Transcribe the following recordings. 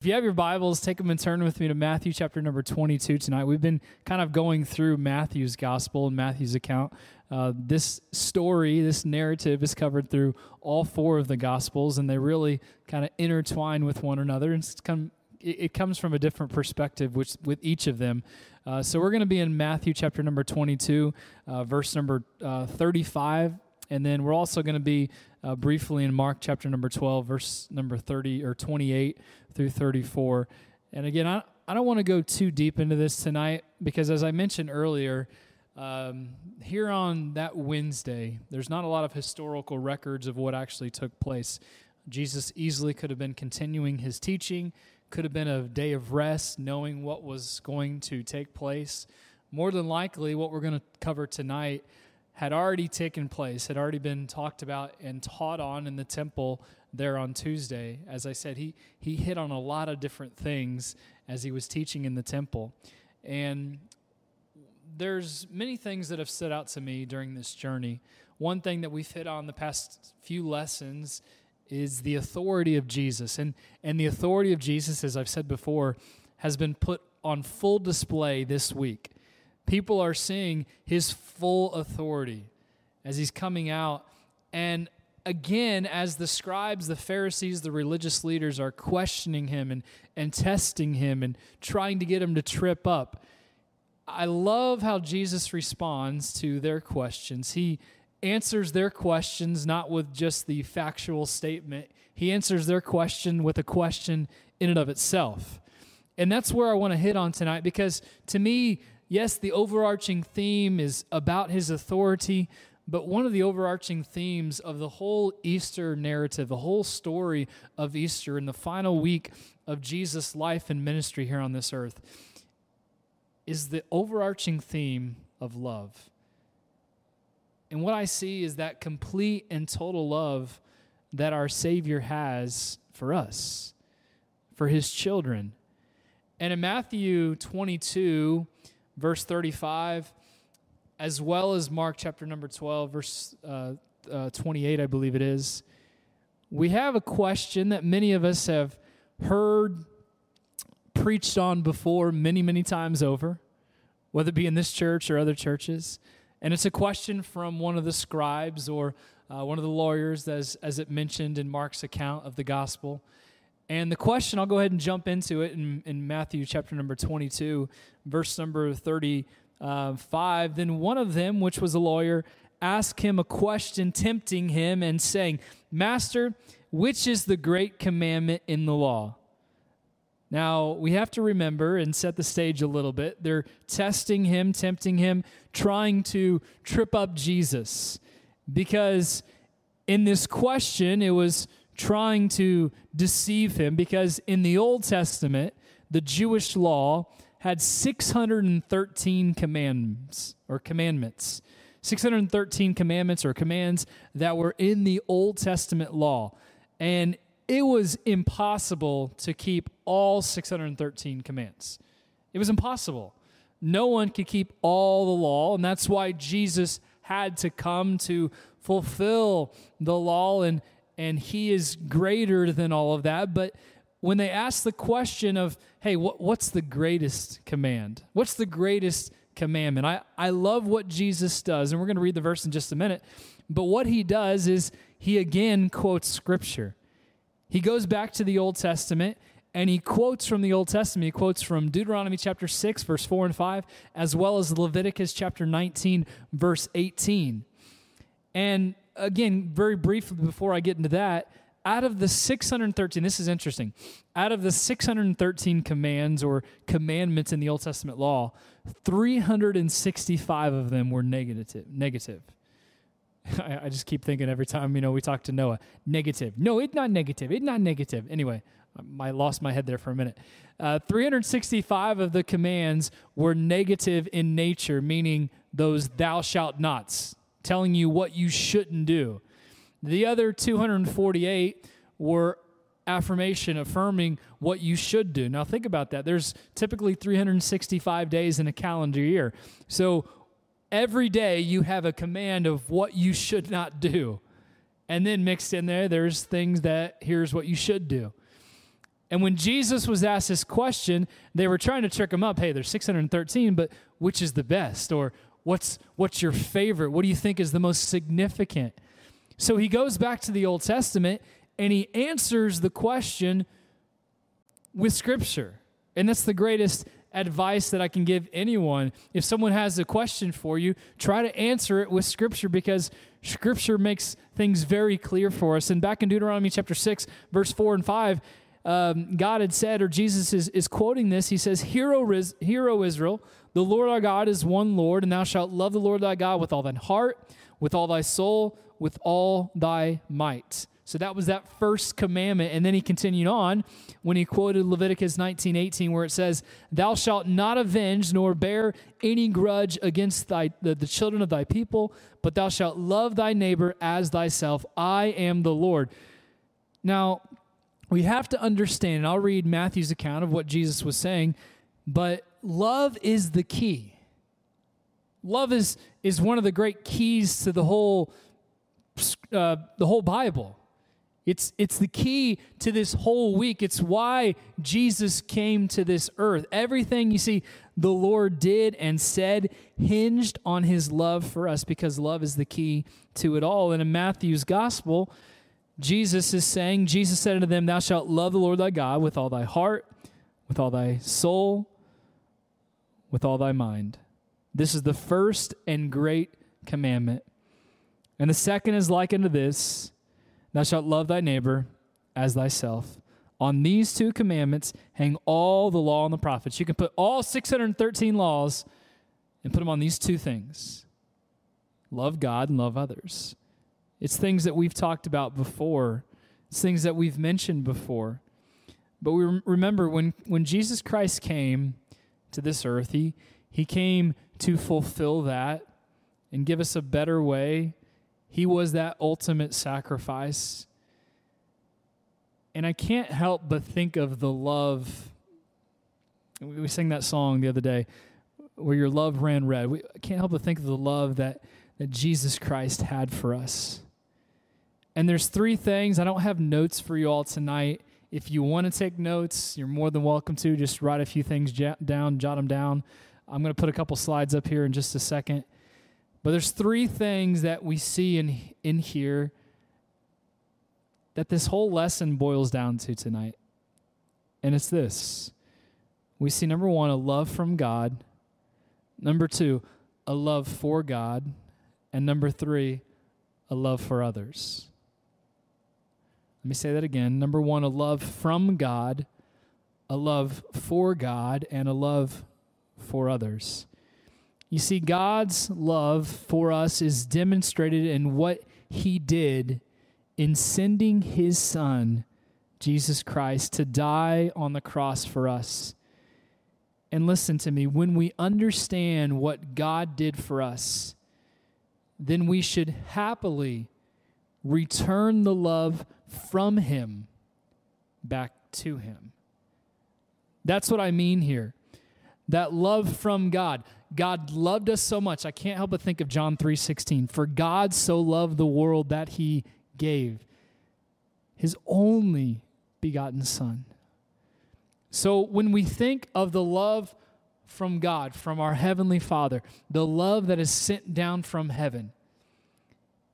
If you have your Bibles, take them and turn with me to Matthew chapter number 22 tonight. We've been kind of going through Matthew's gospel and Matthew's account. Uh, this story, this narrative is covered through all four of the gospels, and they really kind of intertwine with one another. And come, it comes from a different perspective which, with each of them. Uh, so we're going to be in Matthew chapter number 22, uh, verse number uh, 35 and then we're also going to be uh, briefly in Mark chapter number 12, verse number 30 or 28 through 34. And again, I, I don't want to go too deep into this tonight because, as I mentioned earlier, um, here on that Wednesday, there's not a lot of historical records of what actually took place. Jesus easily could have been continuing his teaching, could have been a day of rest, knowing what was going to take place. More than likely, what we're going to cover tonight had already taken place, had already been talked about and taught on in the temple there on Tuesday. As I said, he, he hit on a lot of different things as he was teaching in the temple. And there's many things that have stood out to me during this journey. One thing that we've hit on the past few lessons is the authority of Jesus. And, and the authority of Jesus, as I've said before, has been put on full display this week people are seeing his full authority as he's coming out. And again, as the scribes, the Pharisees, the religious leaders are questioning him and, and testing him and trying to get him to trip up, I love how Jesus responds to their questions. He answers their questions not with just the factual statement, he answers their question with a question in and of itself. And that's where I want to hit on tonight because to me, yes, the overarching theme is about his authority, but one of the overarching themes of the whole Easter narrative, the whole story of Easter in the final week of Jesus' life and ministry here on this earth, is the overarching theme of love. And what I see is that complete and total love that our Savior has for us, for his children. And in Matthew 22, verse 35, as well as Mark chapter number 12, verse uh, uh, 28, I believe it is, we have a question that many of us have heard preached on before many, many times over, whether it be in this church or other churches. And it's a question from one of the scribes or uh, one of the lawyers, as, as it mentioned in Mark's account of the gospel. And the question, I'll go ahead and jump into it in, in Matthew chapter number 22, verse number 35. Then one of them, which was a lawyer, asked him a question, tempting him and saying, Master, which is the great commandment in the law? Now, we have to remember and set the stage a little bit. They're testing him, tempting him, trying to trip up Jesus. Because in this question, it was trying to deceive him because in the Old Testament, the Jewish law had 613 commandments or commandments. 613 commandments or commands that were in the Old Testament law. And it was impossible to keep all 613 commands. It was impossible. No one could keep all the law, and that's why Jesus had to come to fulfill the law and and he is greater than all of that. But when they ask the question of, hey, what, what's the greatest command? What's the greatest commandment? I, I love what Jesus does, and we're going to read the verse in just a minute. But what he does is he again quotes scripture. He goes back to the Old Testament and he quotes from the Old Testament. He quotes from Deuteronomy chapter 6, verse 4 and 5, as well as Leviticus chapter 19, verse 18. And again, very briefly before I get into that, out of the 613, this is interesting. Out of the 613 commands or commandments in the Old Testament law, 365 of them were negative. Negative. I, I just keep thinking every time you know we talk to Noah, negative. No, it's not negative. It's not negative. Anyway, I lost my head there for a minute. Uh, 365 of the commands were negative in nature, meaning those thou shalt nots telling you what you shouldn't do. The other 248 were affirmation, affirming what you should do. Now, think about that. There's typically 365 days in a calendar year. So every day you have a command of what you should not do. And then mixed in there, there's things that here's what you should do. And when Jesus was asked this question, they were trying to trick him up. Hey, there's 613, but which is the best? Or what's what's your favorite? What do you think is the most significant? So he goes back to the Old Testament and he answers the question with scripture. And that's the greatest advice that I can give anyone. If someone has a question for you, try to answer it with scripture because scripture makes things very clear for us. And back in Deuteronomy chapter 6, verse 4 and 5, um, God had said, or Jesus is, is quoting this, he says, Hero, Hero Israel, the Lord our God is one Lord, and thou shalt love the Lord thy God with all thine heart, with all thy soul, with all thy might. So that was that first commandment. And then he continued on when he quoted Leviticus 19 18, where it says, Thou shalt not avenge nor bear any grudge against thy, the, the children of thy people, but thou shalt love thy neighbor as thyself. I am the Lord. Now, we have to understand, and I'll read Matthew's account of what Jesus was saying, but love is the key. Love is, is one of the great keys to the whole, uh, the whole Bible. It's, it's the key to this whole week. It's why Jesus came to this earth. Everything you see the Lord did and said hinged on his love for us because love is the key to it all. And in Matthew's gospel, Jesus is saying, Jesus said unto them, Thou shalt love the Lord thy God with all thy heart, with all thy soul, with all thy mind. This is the first and great commandment. And the second is like unto this Thou shalt love thy neighbor as thyself. On these two commandments hang all the law and the prophets. You can put all 613 laws and put them on these two things love God and love others. It's things that we've talked about before, it's things that we've mentioned before. But we remember when, when Jesus Christ came to this earth, he, he came to fulfill that and give us a better way he was that ultimate sacrifice. And I can't help but think of the love. We sang that song the other day where your love ran red. We I can't help but think of the love that, that Jesus Christ had for us. And there's three things. I don't have notes for you all tonight. If you want to take notes, you're more than welcome to. Just write a few things down, jot them down. I'm going to put a couple slides up here in just a second. But there's three things that we see in, in here that this whole lesson boils down to tonight. And it's this we see number one, a love from God. Number two, a love for God. And number three, a love for others. Let me say that again. Number one, a love from God, a love for God, and a love for others. You see, God's love for us is demonstrated in what He did in sending His Son, Jesus Christ, to die on the cross for us. And listen to me, when we understand what God did for us, then we should happily return the love from Him back to Him. That's what I mean here. That love from God. God loved us so much. I can't help but think of John 3:16. For God so loved the world that he gave his only begotten son. So when we think of the love from God, from our heavenly Father, the love that is sent down from heaven,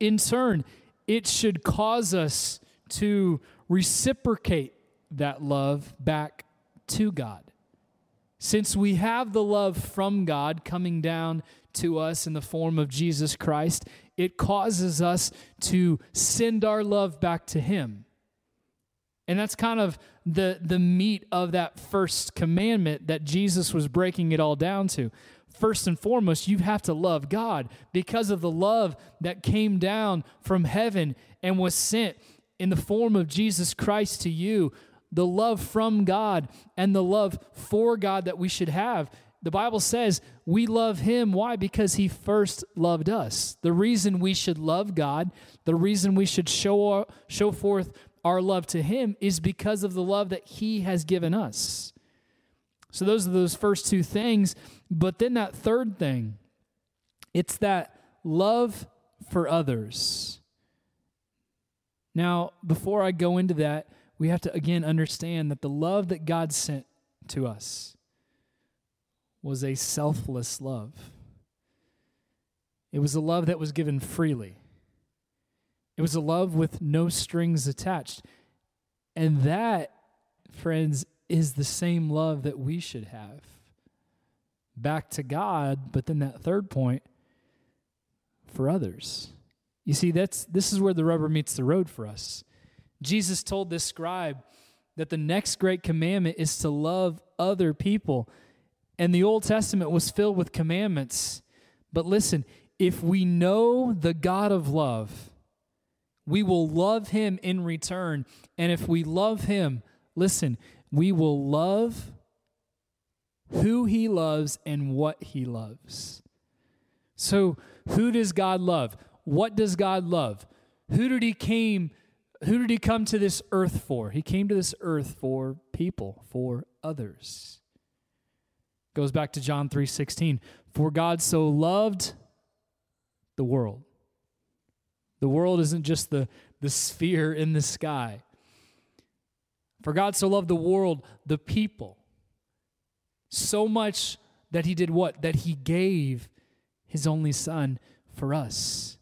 in turn, it should cause us to reciprocate that love back to God. Since we have the love from God coming down to us in the form of Jesus Christ, it causes us to send our love back to Him. And that's kind of the, the meat of that first commandment that Jesus was breaking it all down to. First and foremost, you have to love God because of the love that came down from heaven and was sent in the form of Jesus Christ to you the love from God and the love for God that we should have. The Bible says we love Him. Why? Because He first loved us. The reason we should love God, the reason we should show, show forth our love to Him is because of the love that He has given us. So, those are those first two things. But then that third thing, it's that love for others. Now, before I go into that, we have to again understand that the love that God sent to us was a selfless love. It was a love that was given freely. It was a love with no strings attached. And that, friends, is the same love that we should have back to God, but then that third point for others. You see, that's this is where the rubber meets the road for us. Jesus told this scribe that the next great commandment is to love other people. And the Old Testament was filled with commandments. But listen, if we know the God of love, we will love him in return. And if we love him, listen, we will love who he loves and what he loves. So, who does God love? What does God love? Who did he came who did he come to this earth for? He came to this earth for people, for others. Goes back to John 3:16. For God so loved the world. The world isn't just the, the sphere in the sky. For God so loved the world, the people, so much that he did what? That he gave his only son for us.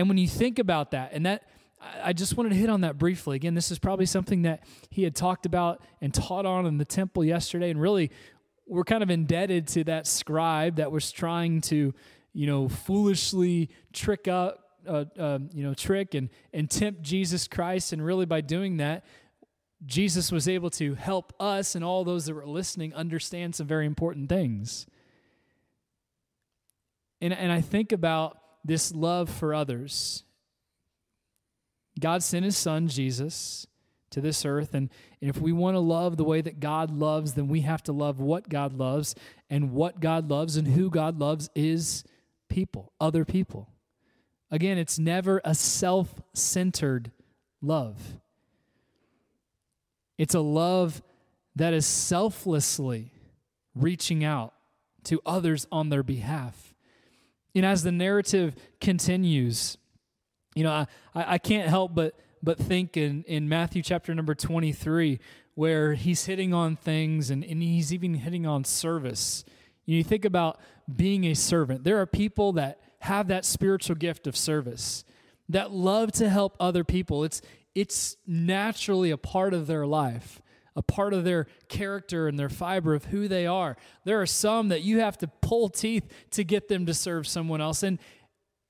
And when you think about that, and that I just wanted to hit on that briefly. Again, this is probably something that he had talked about and taught on in the temple yesterday. And really, we're kind of indebted to that scribe that was trying to, you know, foolishly trick up, uh, uh, you know, trick and, and tempt Jesus Christ. And really, by doing that, Jesus was able to help us and all those that were listening understand some very important things. And, and I think about this love for others God sent his son, Jesus, to this earth. And, and if we want to love the way that God loves, then we have to love what God loves. And what God loves and who God loves is people, other people. Again, it's never a self centered love, it's a love that is selflessly reaching out to others on their behalf. And as the narrative continues, you know, I, I can't help but but think in, in Matthew chapter number 23, where he's hitting on things and, and he's even hitting on service. You think about being a servant. There are people that have that spiritual gift of service, that love to help other people. It's it's naturally a part of their life, a part of their character and their fiber of who they are. There are some that you have to pull teeth to get them to serve someone else. And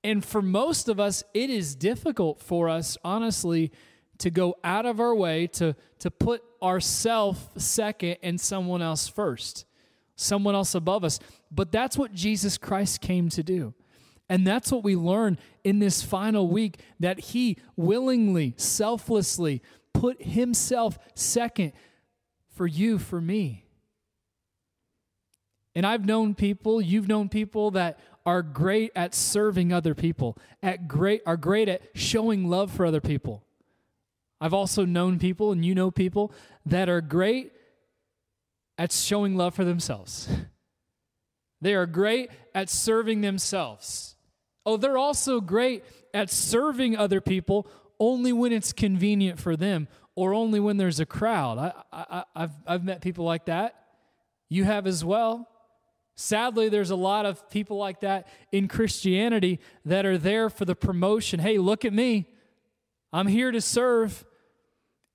and for most of us, it is difficult for us, honestly, to go out of our way to, to put ourself second and someone else first, someone else above us. But that's what Jesus Christ came to do. And that's what we learn in this final week that he willingly, selflessly put himself second for you, for me. And I've known people, you've known people that are great at serving other people, at great are great at showing love for other people. I've also known people and you know people that are great at showing love for themselves. They are great at serving themselves. Oh, they're also great at serving other people only when it's convenient for them or only when there's a crowd. I, I, I've, I've met people like that. You have as well. Sadly, there's a lot of people like that in Christianity that are there for the promotion. Hey, look at me. I'm here to serve.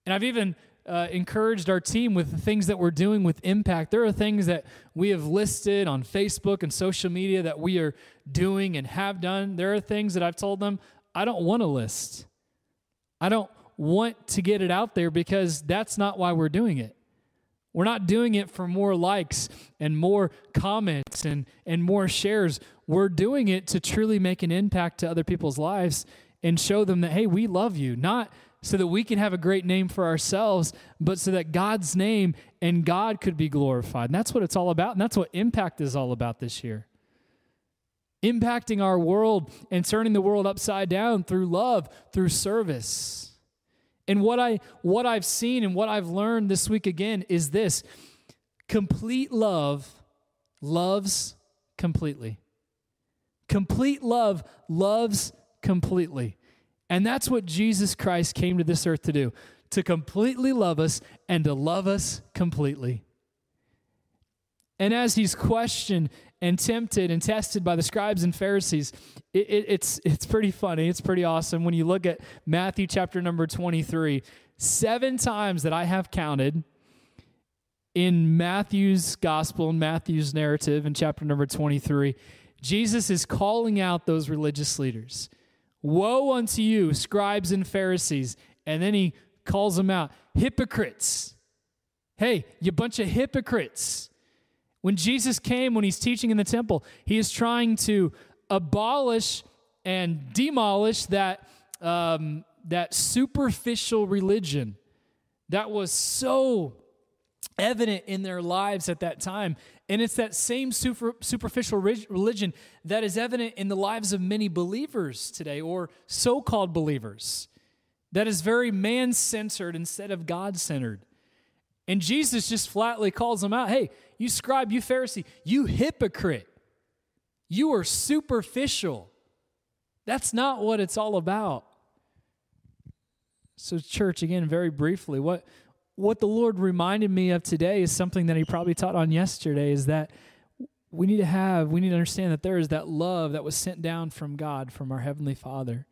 And I've even uh, encouraged our team with the things that we're doing with impact. There are things that we have listed on Facebook and social media that we are doing and have done. There are things that I've told them I don't want to list. I don't want to get it out there because that's not why we're doing it. We're not doing it for more likes and more comments and, and more shares. We're doing it to truly make an impact to other people's lives and show them that, hey, we love you. Not so that we can have a great name for ourselves, but so that God's name and God could be glorified. And that's what it's all about. And that's what impact is all about this year. Impacting our world and turning the world upside down through love, through service. And what I what I've seen and what I've learned this week again is this. Complete love loves completely. Complete love loves completely. And that's what Jesus Christ came to this earth to do to completely love us and to love us completely. And as he's questioned and tempted and tested by the scribes and Pharisees, it, it, it's, it's pretty funny. It's pretty awesome. When you look at Matthew chapter number 23, seven times that I have counted in Matthew's gospel and Matthew's narrative in chapter number 23, Jesus is calling out those religious leaders. Woe unto you, scribes and Pharisees. And then he calls them out hypocrites. Hey, you bunch of hypocrites. When Jesus came, when he's teaching in the temple, he is trying to abolish and demolish that, um, that superficial religion that was so evident in their lives at that time. And it's that same super, superficial religion that is evident in the lives of many believers today, or so called believers, that is very man centered instead of God centered. And Jesus just flatly calls them out hey, you scribe, you Pharisee, you hypocrite. You are superficial. That's not what it's all about. So, church, again, very briefly, what, what the Lord reminded me of today is something that He probably taught on yesterday is that we need to have, we need to understand that there is that love that was sent down from God, from our Heavenly Father.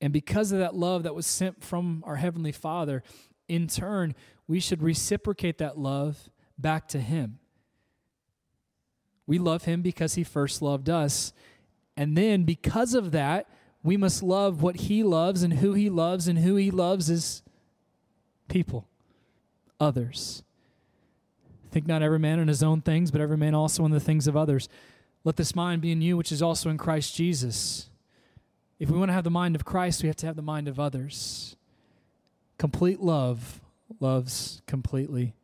And because of that love that was sent from our Heavenly Father, in turn, we should reciprocate that love back to Him. We love Him because He first loved us. And then, because of that, we must love what He loves and who He loves, and who He loves is people, others. Think not every man in his own things, but every man also in the things of others. Let this mind be in you, which is also in Christ Jesus. If we want to have the mind of Christ, we have to have the mind of others. Complete love loves completely.